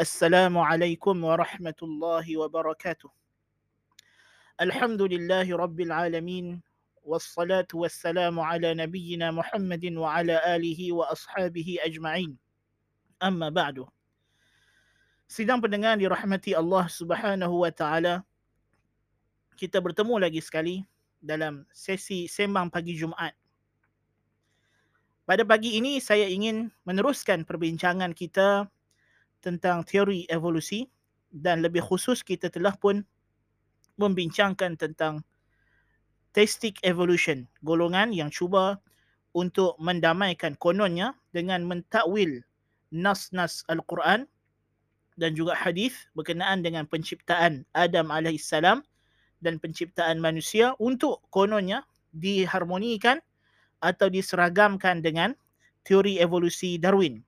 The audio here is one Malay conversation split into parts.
السلام عليكم ورحمة الله وبركاته. الحمد لله رب العالمين والصلاة والسلام على نبينا محمد وعلى آله وأصحابه أجمعين. أما بعد. Sidang pendengar dirahmati Allah Subhanahu wa taala. Kita bertemu lagi sekali dalam sesi sembang pagi Jumaat. Pada pagi ini saya ingin meneruskan perbincangan kita tentang teori evolusi dan lebih khusus kita telah pun membincangkan tentang theistic evolution, golongan yang cuba untuk mendamaikan kononnya dengan mentakwil nas-nas Al-Quran dan juga hadis berkenaan dengan penciptaan Adam alaihissalam dan penciptaan manusia untuk kononnya diharmonikan atau diseragamkan dengan teori evolusi Darwin.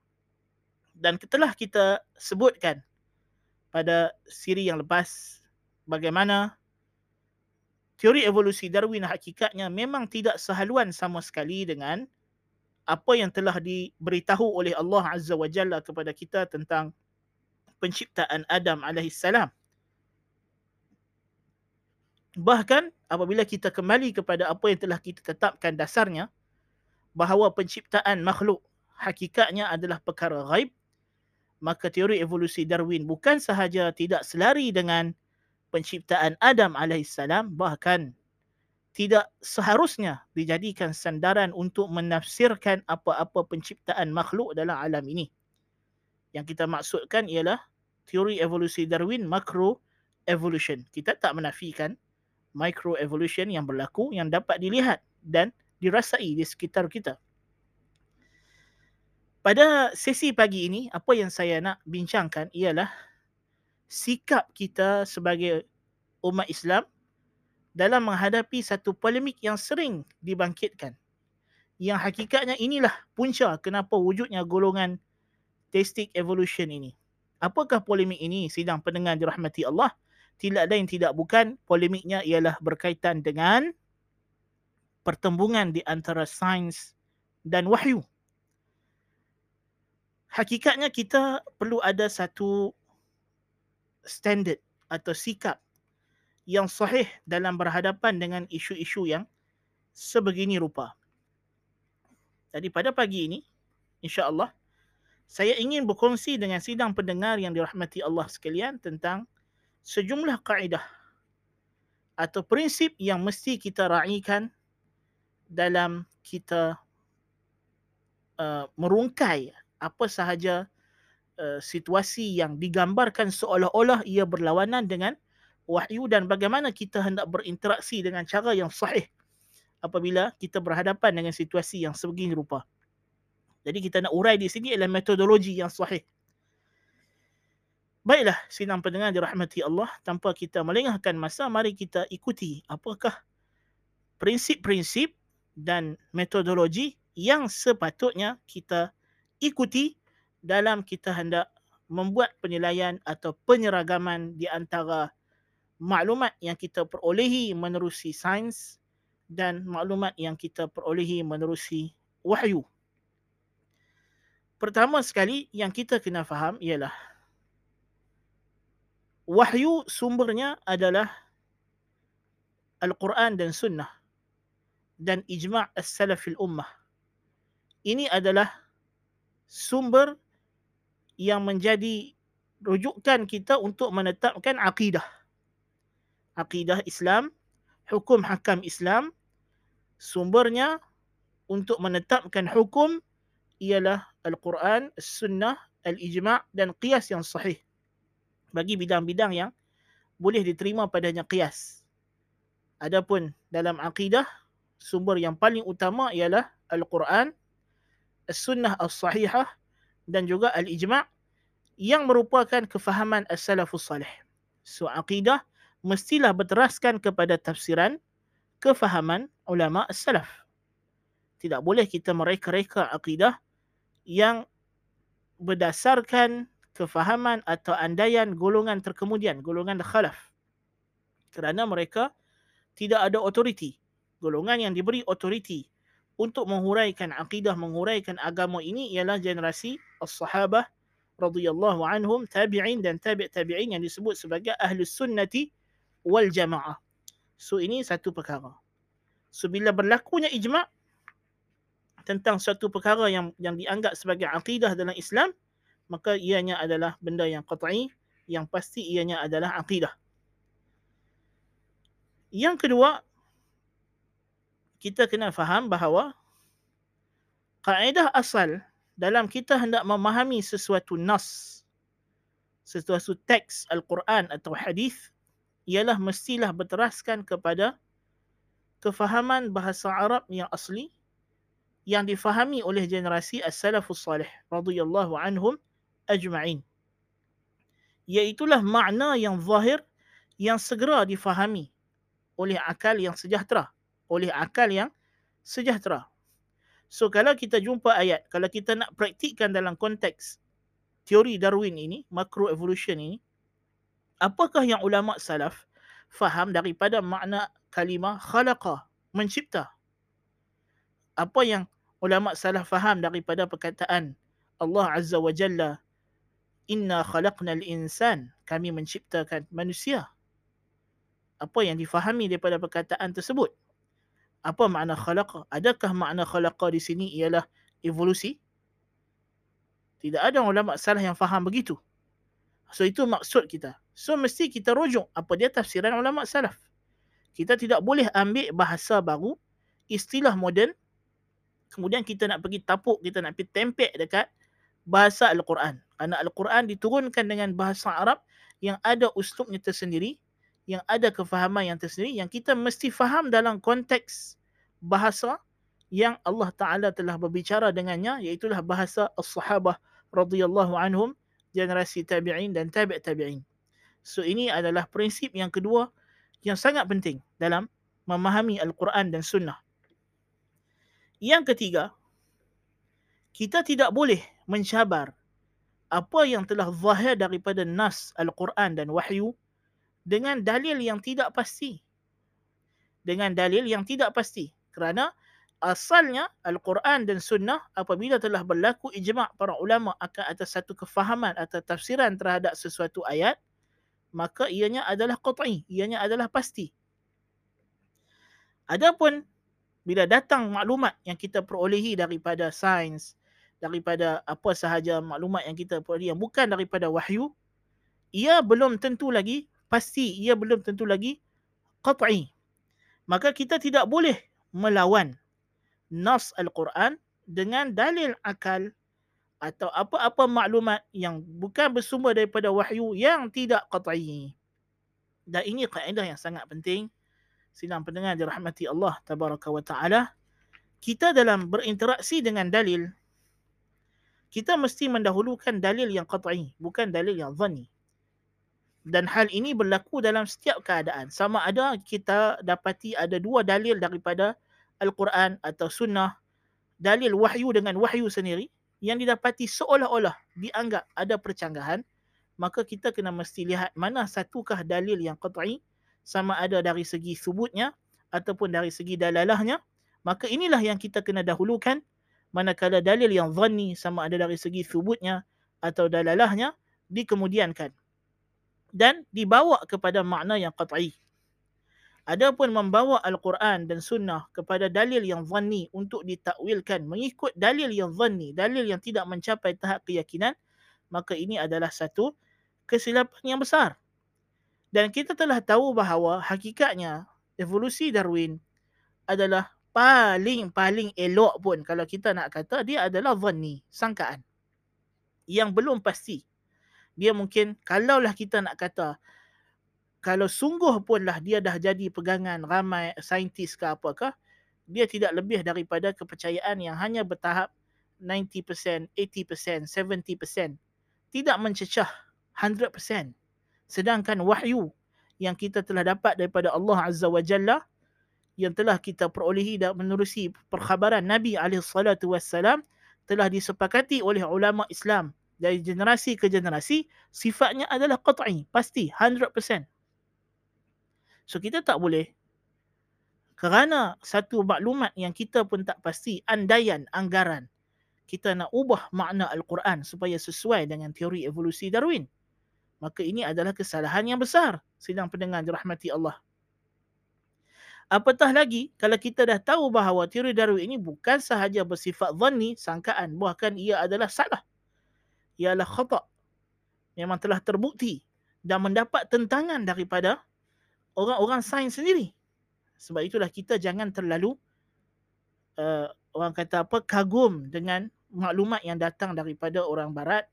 Dan telah kita sebutkan pada siri yang lepas bagaimana teori evolusi Darwin hakikatnya memang tidak sehaluan sama sekali dengan apa yang telah diberitahu oleh Allah Azza wa Jalla kepada kita tentang penciptaan Adam alaihissalam. Bahkan apabila kita kembali kepada apa yang telah kita tetapkan dasarnya bahawa penciptaan makhluk hakikatnya adalah perkara gaib, maka teori evolusi Darwin bukan sahaja tidak selari dengan penciptaan Adam alaihissalam bahkan tidak seharusnya dijadikan sandaran untuk menafsirkan apa-apa penciptaan makhluk dalam alam ini. Yang kita maksudkan ialah teori evolusi Darwin macro evolution. Kita tak menafikan micro evolution yang berlaku yang dapat dilihat dan dirasai di sekitar kita. Pada sesi pagi ini, apa yang saya nak bincangkan ialah sikap kita sebagai umat Islam dalam menghadapi satu polemik yang sering dibangkitkan. Yang hakikatnya inilah punca kenapa wujudnya golongan theistic evolution ini. Apakah polemik ini sidang pendengar dirahmati Allah? Tidak lain tidak bukan polemiknya ialah berkaitan dengan pertembungan di antara sains dan wahyu. Hakikatnya kita perlu ada satu standard atau sikap yang sahih dalam berhadapan dengan isu-isu yang sebegini rupa. Jadi pada pagi ini, insya-Allah saya ingin berkongsi dengan sidang pendengar yang dirahmati Allah sekalian tentang sejumlah kaedah atau prinsip yang mesti kita raikan dalam kita uh, merungkai apa sahaja uh, situasi yang digambarkan seolah-olah ia berlawanan dengan wahyu dan bagaimana kita hendak berinteraksi dengan cara yang sahih apabila kita berhadapan dengan situasi yang sebegini rupa. Jadi kita nak urai di sini adalah metodologi yang sahih. Baiklah, sinang pendengar dirahmati Allah, tanpa kita melengahkan masa, mari kita ikuti apakah prinsip-prinsip dan metodologi yang sepatutnya kita ikuti dalam kita hendak membuat penilaian atau penyeragaman di antara maklumat yang kita perolehi menerusi sains dan maklumat yang kita perolehi menerusi wahyu. Pertama sekali yang kita kena faham ialah wahyu sumbernya adalah Al-Quran dan Sunnah dan ijma' as-salafil ummah. Ini adalah sumber yang menjadi rujukan kita untuk menetapkan akidah. Akidah Islam, hukum hakam Islam, sumbernya untuk menetapkan hukum ialah Al-Quran, Sunnah, Al-Ijma' dan Qiyas yang sahih. Bagi bidang-bidang yang boleh diterima padanya Qiyas. Adapun dalam akidah, sumber yang paling utama ialah Al-Quran, As-Sunnah As-Sahihah dan juga Al-Ijma' yang merupakan kefahaman As-Salafus Salih. So, akidah mestilah berteraskan kepada tafsiran kefahaman ulama As-Salaf. Tidak boleh kita mereka-reka akidah yang berdasarkan kefahaman atau andaian golongan terkemudian, golongan khalaf. Kerana mereka tidak ada otoriti. Golongan yang diberi otoriti untuk menghuraikan akidah, menghuraikan agama ini ialah generasi as-sahabah radhiyallahu anhum tabi'in dan tabi' tabi'in yang disebut sebagai ahli sunnati wal jamaah. So ini satu perkara. So bila berlakunya ijma' tentang satu perkara yang yang dianggap sebagai akidah dalam Islam, maka ianya adalah benda yang qat'i, yang pasti ianya adalah akidah. Yang kedua, kita kena faham bahawa kaedah asal dalam kita hendak memahami sesuatu nas, sesuatu teks Al-Quran atau hadis ialah mestilah berteraskan kepada kefahaman bahasa Arab yang asli yang difahami oleh generasi as-salafus salih radhiyallahu anhum ajma'in. Iaitulah makna yang zahir yang segera difahami oleh akal yang sejahtera, oleh akal yang sejahtera. So kalau kita jumpa ayat, kalau kita nak praktikkan dalam konteks teori Darwin ini, macroevolution ini, apakah yang ulama salaf faham daripada makna kalimah khalaqa, mencipta? Apa yang ulama salah faham daripada perkataan Allah Azza wa Jalla inna khalaqnal insan kami menciptakan manusia apa yang difahami daripada perkataan tersebut apa makna khalaqa? Adakah makna khalaqa di sini ialah evolusi? Tidak ada ulama salah yang faham begitu. So itu maksud kita. So mesti kita rujuk apa dia tafsiran ulama salaf. Kita tidak boleh ambil bahasa baru istilah moden kemudian kita nak pergi tapuk, kita nak pergi tempek dekat bahasa Al-Quran. Kerana Al-Quran diturunkan dengan bahasa Arab yang ada uslubnya tersendiri, yang ada kefahaman yang tersendiri, yang kita mesti faham dalam konteks bahasa yang Allah Ta'ala telah berbicara dengannya, iaitulah bahasa As-Sahabah radhiyallahu anhum, generasi tabi'in dan tabi' tabi'in. So ini adalah prinsip yang kedua yang sangat penting dalam memahami Al-Quran dan Sunnah. Yang ketiga, kita tidak boleh mencabar apa yang telah zahir daripada nas Al-Quran dan wahyu dengan dalil yang tidak pasti. Dengan dalil yang tidak pasti. Kerana asalnya Al-Quran dan Sunnah apabila telah berlaku ijma' para ulama akan atas satu kefahaman atau tafsiran terhadap sesuatu ayat, maka ianya adalah qat'i, ianya adalah pasti. Adapun bila datang maklumat yang kita perolehi daripada sains, daripada apa sahaja maklumat yang kita perolehi yang bukan daripada wahyu, ia belum tentu lagi pasti, ia belum tentu lagi qat'i. Maka kita tidak boleh melawan nas Al-Quran dengan dalil akal atau apa-apa maklumat yang bukan bersumber daripada wahyu yang tidak qat'i. Dan ini kaedah yang sangat penting sidang pendengar dirahmati Allah tabaraka wa taala kita dalam berinteraksi dengan dalil kita mesti mendahulukan dalil yang qat'i bukan dalil yang dhanni dan hal ini berlaku dalam setiap keadaan. Sama ada kita dapati ada dua dalil daripada al-Quran atau sunnah. Dalil wahyu dengan wahyu sendiri yang didapati seolah-olah dianggap ada percanggahan maka kita kena mesti lihat mana satukah dalil yang qat'i. Sama ada dari segi subutnya ataupun dari segi dalalahnya. Maka inilah yang kita kena dahulukan. Manakala dalil yang zanni sama ada dari segi subutnya atau dalalahnya dikemudiankan dan dibawa kepada makna yang qat'i adapun membawa al-Quran dan sunnah kepada dalil yang zanni untuk ditakwilkan mengikut dalil yang zanni dalil yang tidak mencapai tahap keyakinan maka ini adalah satu kesilapan yang besar dan kita telah tahu bahawa hakikatnya evolusi Darwin adalah paling-paling elok pun kalau kita nak kata dia adalah zanni, sangkaan. Yang belum pasti. Dia mungkin kalaulah kita nak kata kalau sungguh punlah dia dah jadi pegangan ramai saintis ke apakah, dia tidak lebih daripada kepercayaan yang hanya bertahap 90%, 80%, 70%. Tidak mencecah 100%. Sedangkan wahyu yang kita telah dapat daripada Allah Azza wa Jalla yang telah kita perolehi dan menerusi perkhabaran Nabi SAW telah disepakati oleh ulama Islam dari generasi ke generasi sifatnya adalah qat'i, pasti 100%. So kita tak boleh kerana satu maklumat yang kita pun tak pasti, andaian, anggaran. kita nak ubah makna Al-Quran supaya sesuai dengan teori evolusi Darwin. Maka ini adalah kesalahan yang besar sidang pendengar dirahmati Allah. Apatah lagi kalau kita dah tahu bahawa teori Darwin ini bukan sahaja bersifat zanni, sangkaan, bahkan ia adalah salah. Ialah khata. Memang telah terbukti dan mendapat tentangan daripada orang-orang sains sendiri. Sebab itulah kita jangan terlalu uh, orang kata apa kagum dengan maklumat yang datang daripada orang barat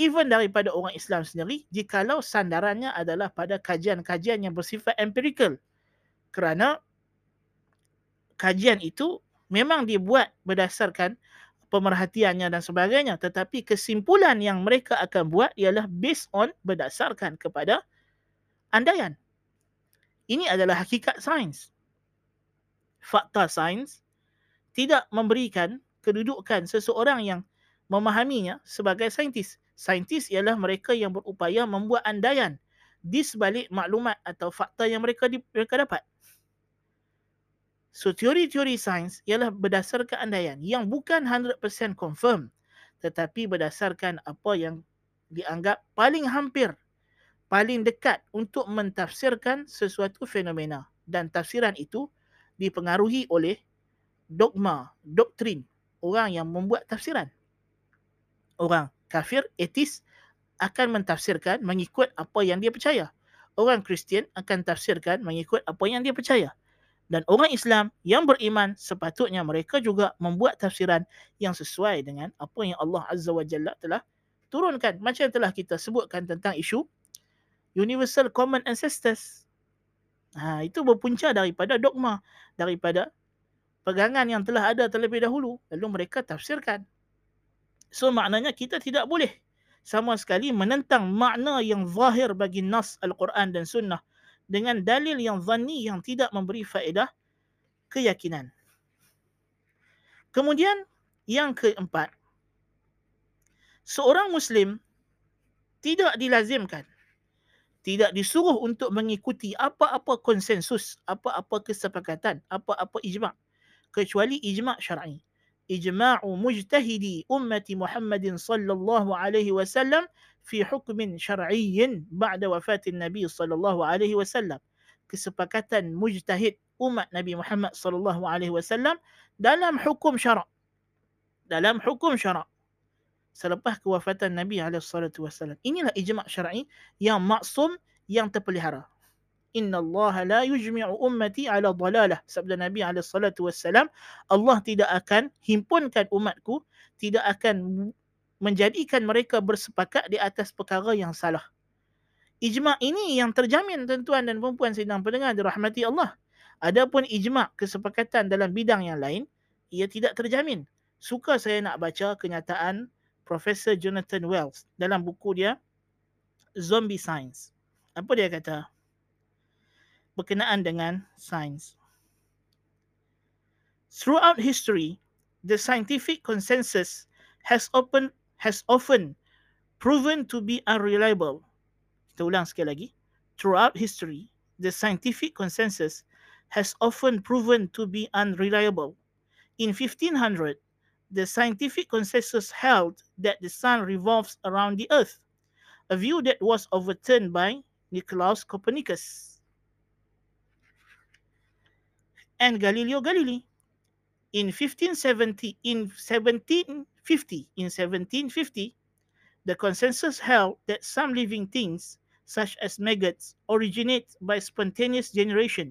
even daripada orang Islam sendiri jikalau sandarannya adalah pada kajian-kajian yang bersifat empirical kerana kajian itu memang dibuat berdasarkan pemerhatiannya dan sebagainya tetapi kesimpulan yang mereka akan buat ialah based on berdasarkan kepada andaian ini adalah hakikat sains fakta sains tidak memberikan kedudukan seseorang yang memahaminya sebagai saintis. Saintis ialah mereka yang berupaya membuat andaian di sebalik maklumat atau fakta yang mereka di, mereka dapat. So teori-teori sains ialah berdasarkan andaian yang bukan 100% confirm tetapi berdasarkan apa yang dianggap paling hampir paling dekat untuk mentafsirkan sesuatu fenomena dan tafsiran itu dipengaruhi oleh dogma, doktrin orang yang membuat tafsiran. Orang kafir, etis akan mentafsirkan mengikut apa yang dia percaya. Orang Kristian akan tafsirkan mengikut apa yang dia percaya. Dan orang Islam yang beriman sepatutnya mereka juga membuat tafsiran yang sesuai dengan apa yang Allah Azza wa Jalla telah turunkan. Macam telah kita sebutkan tentang isu Universal Common Ancestors. Ha, itu berpunca daripada dogma, daripada pegangan yang telah ada terlebih dahulu lalu mereka tafsirkan so maknanya kita tidak boleh sama sekali menentang makna yang zahir bagi nas al-Quran dan sunnah dengan dalil yang zanni yang tidak memberi faedah keyakinan kemudian yang keempat seorang muslim tidak dilazimkan tidak disuruh untuk mengikuti apa-apa konsensus, apa-apa kesepakatan, apa-apa ijma' kecuali ijma' syar'i. Ijma'u mujtahidi ummati Muhammadin sallallahu alaihi wasallam fi hukmin syar'iyyin ba'da wafatin Nabi sallallahu alaihi wasallam. Kesepakatan mujtahid umat Nabi Muhammad sallallahu alaihi wasallam dalam hukum syarak. Dalam hukum syarak. Selepas kewafatan Nabi alaihi salatu wasallam. Inilah ijma' syar'i yang maksum yang terpelihara inna Allah la yujmi'u ummati ala dalalah. Sabda Nabi wassalam Allah tidak akan himpunkan umatku tidak akan menjadikan mereka bersepakat di atas perkara yang salah. Ijma' ini yang terjamin tuan-tuan dan puan-puan sedang pendengar dirahmati Allah. Adapun ijma' kesepakatan dalam bidang yang lain ia tidak terjamin. Suka saya nak baca kenyataan Profesor Jonathan Wells dalam buku dia Zombie Science. Apa dia kata berkenaan dengan sains. Throughout history, the scientific consensus has often has often proven to be unreliable. Kita ulang sekali lagi. Throughout history, the scientific consensus has often proven to be unreliable. In 1500, the scientific consensus held that the sun revolves around the earth, a view that was overturned by Nicolaus Copernicus. And Galileo Galilei. In 1570, in 1750, in 1750, the consensus held that some living things, such as maggots, originate by spontaneous generation,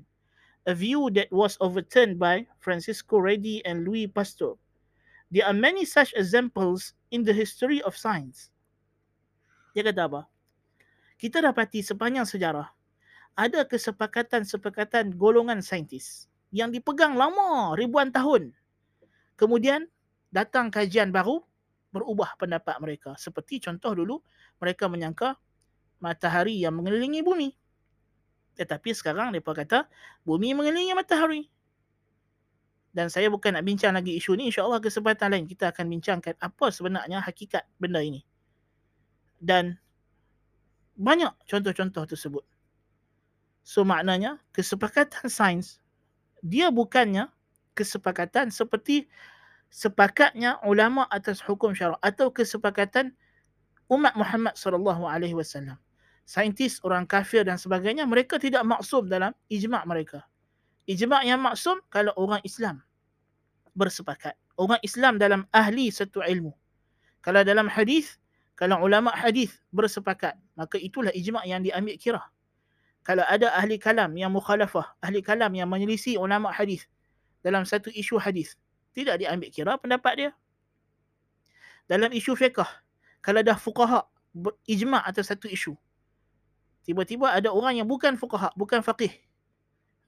a view that was overturned by Francisco Redi and Louis Pasteur. There are many such examples in the history of science. Dia kata apa? Kita dapati sepanjang sejarah, ada kesepakatan-sepakatan golongan saintis yang dipegang lama ribuan tahun. Kemudian datang kajian baru berubah pendapat mereka. Seperti contoh dulu mereka menyangka matahari yang mengelilingi bumi. Tetapi sekarang mereka kata bumi mengelilingi matahari. Dan saya bukan nak bincang lagi isu ni. InsyaAllah kesempatan lain kita akan bincangkan apa sebenarnya hakikat benda ini. Dan banyak contoh-contoh tersebut. So maknanya kesepakatan sains dia bukannya kesepakatan seperti sepakatnya ulama atas hukum syarak atau kesepakatan umat Muhammad sallallahu alaihi wasallam. Saintis, orang kafir dan sebagainya mereka tidak maksum dalam ijma' mereka. Ijma' yang maksum kalau orang Islam bersepakat. Orang Islam dalam ahli satu ilmu. Kalau dalam hadis, kalau ulama hadis bersepakat, maka itulah ijma' yang diambil kira. Kalau ada ahli kalam yang mukhalafah, ahli kalam yang menyelisih ulama hadis dalam satu isu hadis, tidak diambil kira pendapat dia. Dalam isu fiqah, kalau dah fuqaha ijma' atas satu isu, tiba-tiba ada orang yang bukan fuqaha, bukan faqih.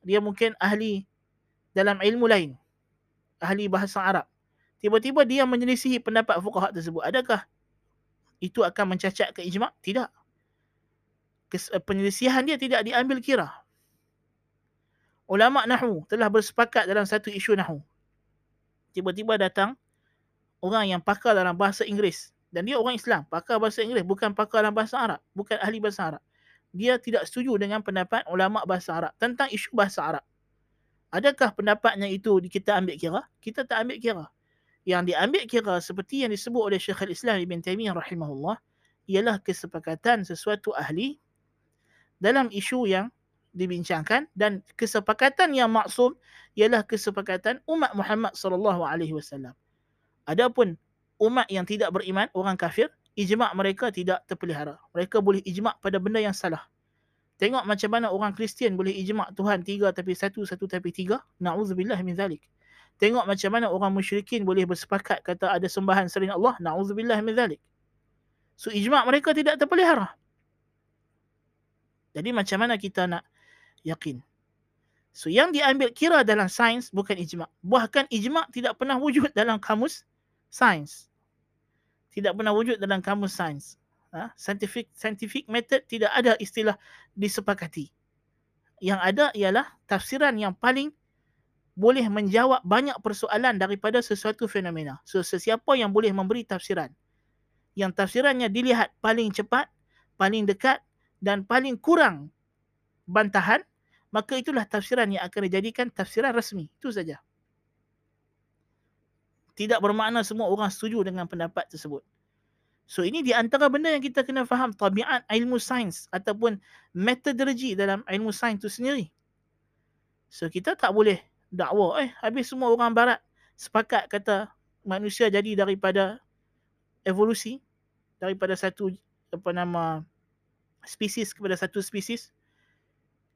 Dia mungkin ahli dalam ilmu lain, ahli bahasa Arab. Tiba-tiba dia menyelisihi pendapat fuqaha tersebut. Adakah itu akan mencacat ke ijma'? Tidak. Penyelisihan dia tidak diambil kira. Ulama nahu telah bersepakat dalam satu isu nahu tiba-tiba datang orang yang pakar dalam bahasa Inggeris dan dia orang Islam, pakar bahasa Inggeris bukan pakar dalam bahasa Arab, bukan ahli bahasa Arab. Dia tidak setuju dengan pendapat ulama bahasa Arab tentang isu bahasa Arab. Adakah pendapatnya itu kita ambil kira? Kita tak ambil kira. Yang diambil kira seperti yang disebut oleh Syekhul Islam Ibn Taimiyah rahimahullah ialah kesepakatan sesuatu ahli dalam isu yang dibincangkan dan kesepakatan yang maksum ialah kesepakatan umat Muhammad sallallahu alaihi wasallam. Adapun umat yang tidak beriman, orang kafir, ijma' mereka tidak terpelihara. Mereka boleh ijma' pada benda yang salah. Tengok macam mana orang Kristian boleh ijma' Tuhan tiga tapi satu, satu tapi tiga. Na'udzubillah min zalik. Tengok macam mana orang musyrikin boleh bersepakat kata ada sembahan selain Allah. Na'udzubillah min zalik. So ijma' mereka tidak terpelihara. Jadi macam mana kita nak yakin. So yang diambil kira dalam sains bukan ijma'. Bahkan ijma' tidak pernah wujud dalam kamus sains. Tidak pernah wujud dalam kamus sains. Ha? Scientific scientific method tidak ada istilah disepakati. Yang ada ialah tafsiran yang paling boleh menjawab banyak persoalan daripada sesuatu fenomena. So sesiapa yang boleh memberi tafsiran yang tafsirannya dilihat paling cepat, paling dekat dan paling kurang bantahan maka itulah tafsiran yang akan dijadikan tafsiran rasmi. Itu saja. Tidak bermakna semua orang setuju dengan pendapat tersebut. So ini di antara benda yang kita kena faham tabiat ilmu sains ataupun metodologi dalam ilmu sains itu sendiri. So kita tak boleh dakwa eh habis semua orang barat sepakat kata manusia jadi daripada evolusi daripada satu apa nama spesies kepada satu spesies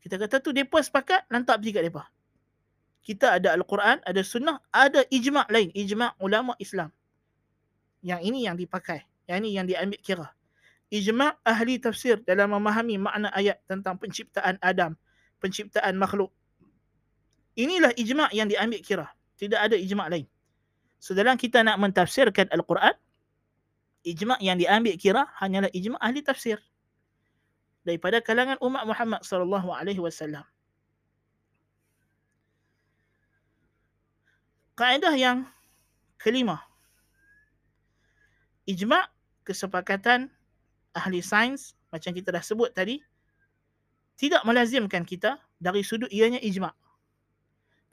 kita kata tu depa sepakat lantak pergi kat depa. Kita ada al-Quran, ada sunnah, ada ijma' lain, ijma' ulama Islam. Yang ini yang dipakai, yang ini yang diambil kira. Ijma' ahli tafsir dalam memahami makna ayat tentang penciptaan Adam, penciptaan makhluk. Inilah ijma' yang diambil kira. Tidak ada ijma' lain. So dalam kita nak mentafsirkan Al-Quran, ijma' yang diambil kira hanyalah ijma' ahli tafsir daripada kalangan umat Muhammad sallallahu alaihi wasallam. Kaedah yang kelima. Ijma' kesepakatan ahli sains macam kita dah sebut tadi tidak melazimkan kita dari sudut ianya ijma'.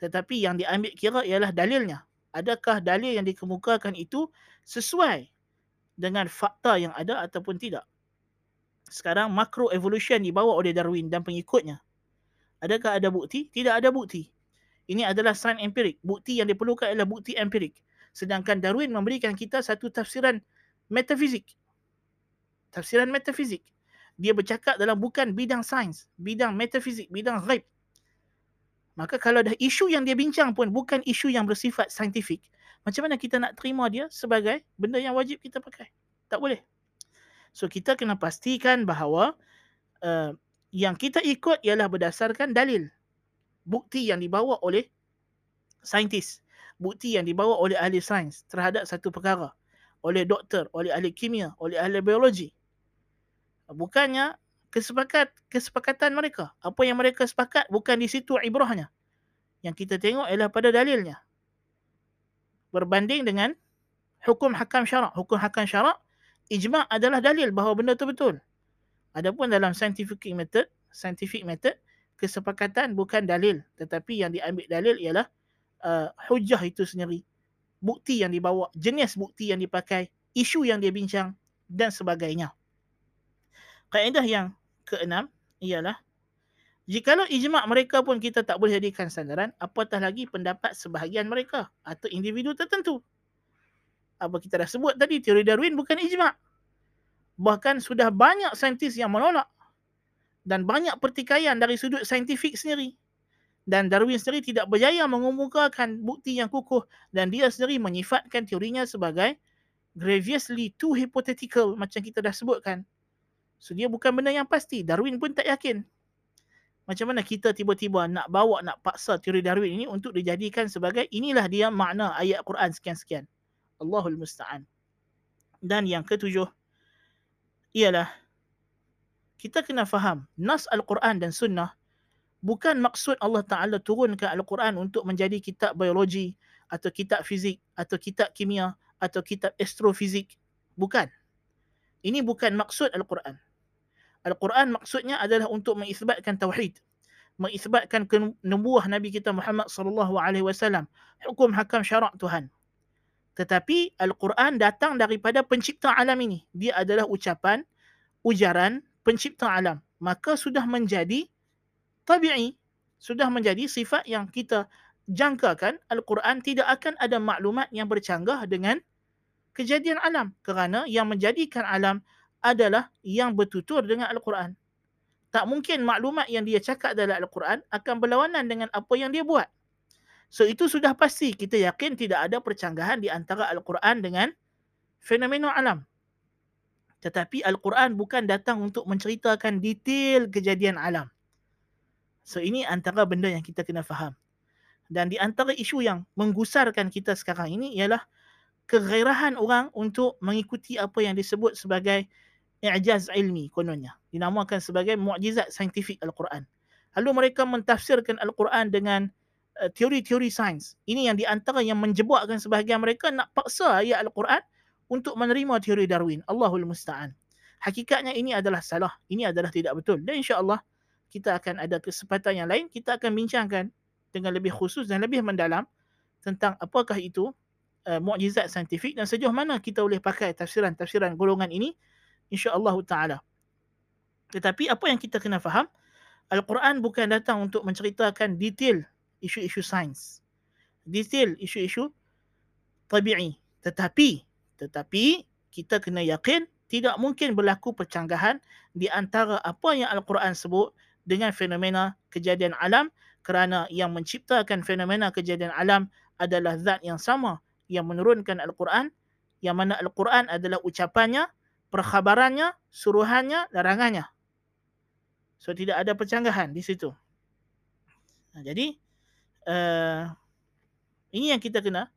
Tetapi yang diambil kira ialah dalilnya. Adakah dalil yang dikemukakan itu sesuai dengan fakta yang ada ataupun tidak? Sekarang macro evolution dibawa oleh Darwin dan pengikutnya. Adakah ada bukti? Tidak ada bukti. Ini adalah sign empirik. Bukti yang diperlukan adalah bukti empirik. Sedangkan Darwin memberikan kita satu tafsiran metafizik. Tafsiran metafizik. Dia bercakap dalam bukan bidang sains, bidang metafizik, bidang ghaib. Maka kalau dah isu yang dia bincang pun bukan isu yang bersifat saintifik, macam mana kita nak terima dia sebagai benda yang wajib kita pakai? Tak boleh. So kita kena pastikan bahawa uh, yang kita ikut ialah berdasarkan dalil. Bukti yang dibawa oleh saintis. Bukti yang dibawa oleh ahli sains terhadap satu perkara. Oleh doktor, oleh ahli kimia, oleh ahli biologi. Bukannya kesepakat, kesepakatan mereka. Apa yang mereka sepakat bukan di situ ibrahnya. Yang kita tengok ialah pada dalilnya. Berbanding dengan hukum hakam syarak. Hukum hakam syarak ijma' adalah dalil bahawa benda itu betul. Adapun dalam scientific method, scientific method, kesepakatan bukan dalil. Tetapi yang diambil dalil ialah uh, hujah itu sendiri. bukti yang dibawa, jenis bukti yang dipakai, isu yang dia bincang dan sebagainya. Kaedah yang keenam ialah jikalau ijma' mereka pun kita tak boleh jadikan sandaran, apatah lagi pendapat sebahagian mereka atau individu tertentu. Apa kita dah sebut tadi, teori Darwin bukan ijma'. Bahkan sudah banyak saintis yang menolak dan banyak pertikaian dari sudut saintifik sendiri. Dan Darwin sendiri tidak berjaya mengemukakan bukti yang kukuh dan dia sendiri menyifatkan teorinya sebagai grievously too hypothetical macam kita dah sebutkan. So dia bukan benda yang pasti. Darwin pun tak yakin. Macam mana kita tiba-tiba nak bawa, nak paksa teori Darwin ini untuk dijadikan sebagai inilah dia makna ayat Quran sekian-sekian. Allahul Musta'an. Dan yang ketujuh ialah kita kena faham nas Al-Quran dan Sunnah bukan maksud Allah Ta'ala turunkan Al-Quran untuk menjadi kitab biologi atau kitab fizik atau kitab kimia atau kitab astrofizik. Bukan. Ini bukan maksud Al-Quran. Al-Quran maksudnya adalah untuk mengisbatkan tauhid, mengisbatkan kenubuah Nabi kita Muhammad sallallahu alaihi wasallam, hukum hakam syarak Tuhan. Tetapi Al-Quran datang daripada pencipta alam ini. Dia adalah ucapan, ujaran pencipta alam. Maka sudah menjadi tabi'i, sudah menjadi sifat yang kita jangkakan Al-Quran tidak akan ada maklumat yang bercanggah dengan kejadian alam kerana yang menjadikan alam adalah yang bertutur dengan Al-Quran. Tak mungkin maklumat yang dia cakap dalam Al-Quran akan berlawanan dengan apa yang dia buat. So itu sudah pasti kita yakin tidak ada percanggahan di antara Al-Quran dengan fenomena alam. Tetapi Al-Quran bukan datang untuk menceritakan detail kejadian alam. So ini antara benda yang kita kena faham. Dan di antara isu yang menggusarkan kita sekarang ini ialah kegairahan orang untuk mengikuti apa yang disebut sebagai i'jaz ilmi kononnya dinamakan sebagai mukjizat saintifik al-Quran lalu mereka mentafsirkan al-Quran dengan uh, teori-teori sains ini yang di antara yang menjebakkan sebahagian mereka nak paksa ayat al-Quran untuk menerima teori Darwin. Allahul musta'an. Hakikatnya ini adalah salah. Ini adalah tidak betul. Dan insya-Allah kita akan ada kesempatan yang lain. Kita akan bincangkan dengan lebih khusus dan lebih mendalam tentang apakah itu uh, mukjizat saintifik dan sejauh mana kita boleh pakai tafsiran-tafsiran golongan ini insya-Allah taala. Tetapi apa yang kita kena faham, Al-Quran bukan datang untuk menceritakan detail isu-isu sains. Detail isu-isu tabi'i. Tetapi tetapi kita kena yakin tidak mungkin berlaku percanggahan di antara apa yang Al-Quran sebut dengan fenomena kejadian alam kerana yang menciptakan fenomena kejadian alam adalah zat yang sama yang menurunkan Al-Quran yang mana Al-Quran adalah ucapannya perkhabarannya, suruhannya, larangannya. So tidak ada percanggahan di situ. Nah, jadi uh, ini yang kita kena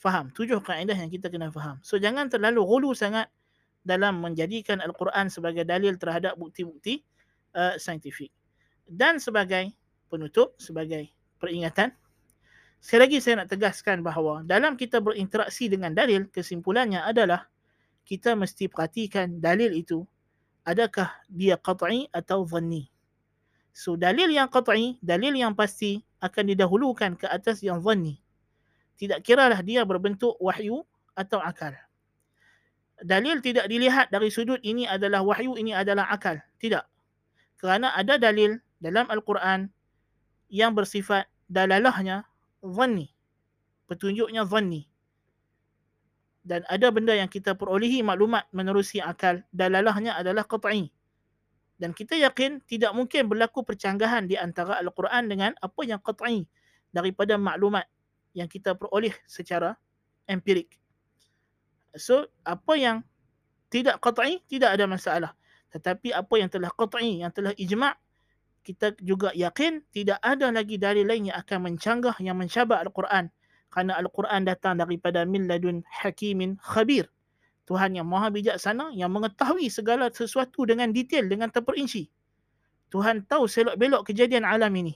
faham. Tujuh kaedah yang kita kena faham. So jangan terlalu hulu sangat dalam menjadikan Al-Quran sebagai dalil terhadap bukti-bukti uh, saintifik. Dan sebagai penutup, sebagai peringatan, sekali lagi saya nak tegaskan bahawa dalam kita berinteraksi dengan dalil, kesimpulannya adalah kita mesti perhatikan dalil itu adakah dia qat'i atau zanni. So dalil yang qat'i, dalil yang pasti akan didahulukan ke atas yang zanni. Tidak kiralah dia berbentuk wahyu atau akal. Dalil tidak dilihat dari sudut ini adalah wahyu, ini adalah akal. Tidak. Kerana ada dalil dalam Al-Quran yang bersifat dalalahnya zanni. Petunjuknya zanni dan ada benda yang kita perolehi maklumat menerusi akal dalalahnya adalah qat'i dan kita yakin tidak mungkin berlaku percanggahan di antara al-Quran dengan apa yang qat'i daripada maklumat yang kita peroleh secara empirik. So apa yang tidak qat'i tidak ada masalah. Tetapi apa yang telah qat'i yang telah ijma' kita juga yakin tidak ada lagi dalil lain yang akan mencanggah yang mencabar al-Quran. Kerana Al-Quran datang daripada min ladun hakimin khabir. Tuhan yang maha bijaksana yang mengetahui segala sesuatu dengan detail, dengan terperinci. Tuhan tahu selok-belok kejadian alam ini.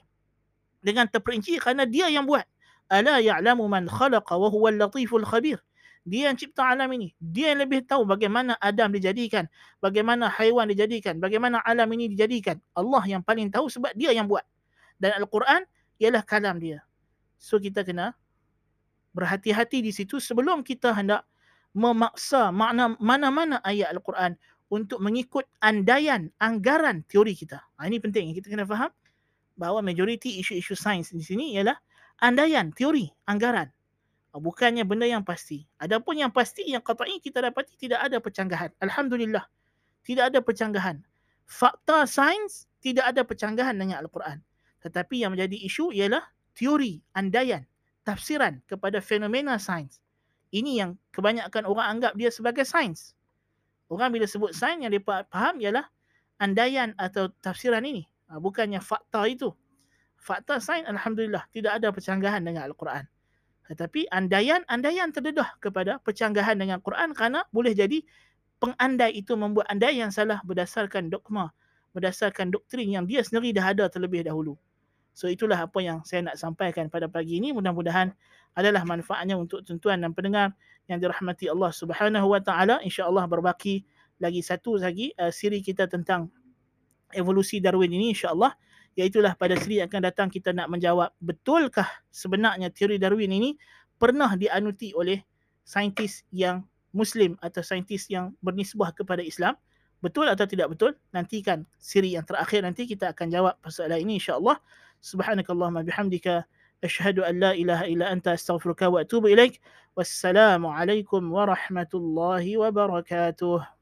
Dengan terperinci kerana dia yang buat. Ala ya'lamu man khalaqa wa huwa latiful khabir. Dia yang cipta alam ini. Dia yang lebih tahu bagaimana Adam dijadikan. Bagaimana haiwan dijadikan. Bagaimana alam ini dijadikan. Allah yang paling tahu sebab dia yang buat. Dan Al-Quran ialah kalam dia. So kita kena berhati-hati di situ sebelum kita hendak memaksa makna mana-mana ayat Al-Quran untuk mengikut andaian anggaran teori kita. Ha, ini penting kita kena faham bahawa majoriti isu-isu sains di sini ialah andaian, teori, anggaran. Ha, bukannya benda yang pasti. Adapun yang pasti yang qat'i kita dapati tidak ada percanggahan. Alhamdulillah. Tidak ada percanggahan. Fakta sains tidak ada percanggahan dengan Al-Quran. Tetapi yang menjadi isu ialah teori, andaian, tafsiran kepada fenomena sains. Ini yang kebanyakan orang anggap dia sebagai sains. Orang bila sebut sains yang dia faham ialah andaian atau tafsiran ini. Ha, bukannya fakta itu. Fakta sains Alhamdulillah tidak ada percanggahan dengan Al-Quran. Tetapi andaian-andaian terdedah kepada percanggahan dengan Quran kerana boleh jadi pengandai itu membuat andai yang salah berdasarkan dogma, berdasarkan doktrin yang dia sendiri dah ada terlebih dahulu. So itulah apa yang saya nak sampaikan pada pagi ini. Mudah-mudahan adalah manfaatnya untuk tuan-tuan dan pendengar yang dirahmati Allah Subhanahu Wa Taala. Insya-Allah berbaki lagi satu lagi uh, siri kita tentang evolusi Darwin ini insya-Allah. Iaitulah pada siri yang akan datang kita nak menjawab betulkah sebenarnya teori Darwin ini pernah dianuti oleh saintis yang Muslim atau saintis yang bernisbah kepada Islam. Betul atau tidak betul? Nantikan siri yang terakhir nanti kita akan jawab persoalan ini insya-Allah. Subhanakallahumma bihamdika أشهد أن لا إله إلا أنت أستغفرك وأتوب إليك والسلام عليكم ورحمة الله وبركاته.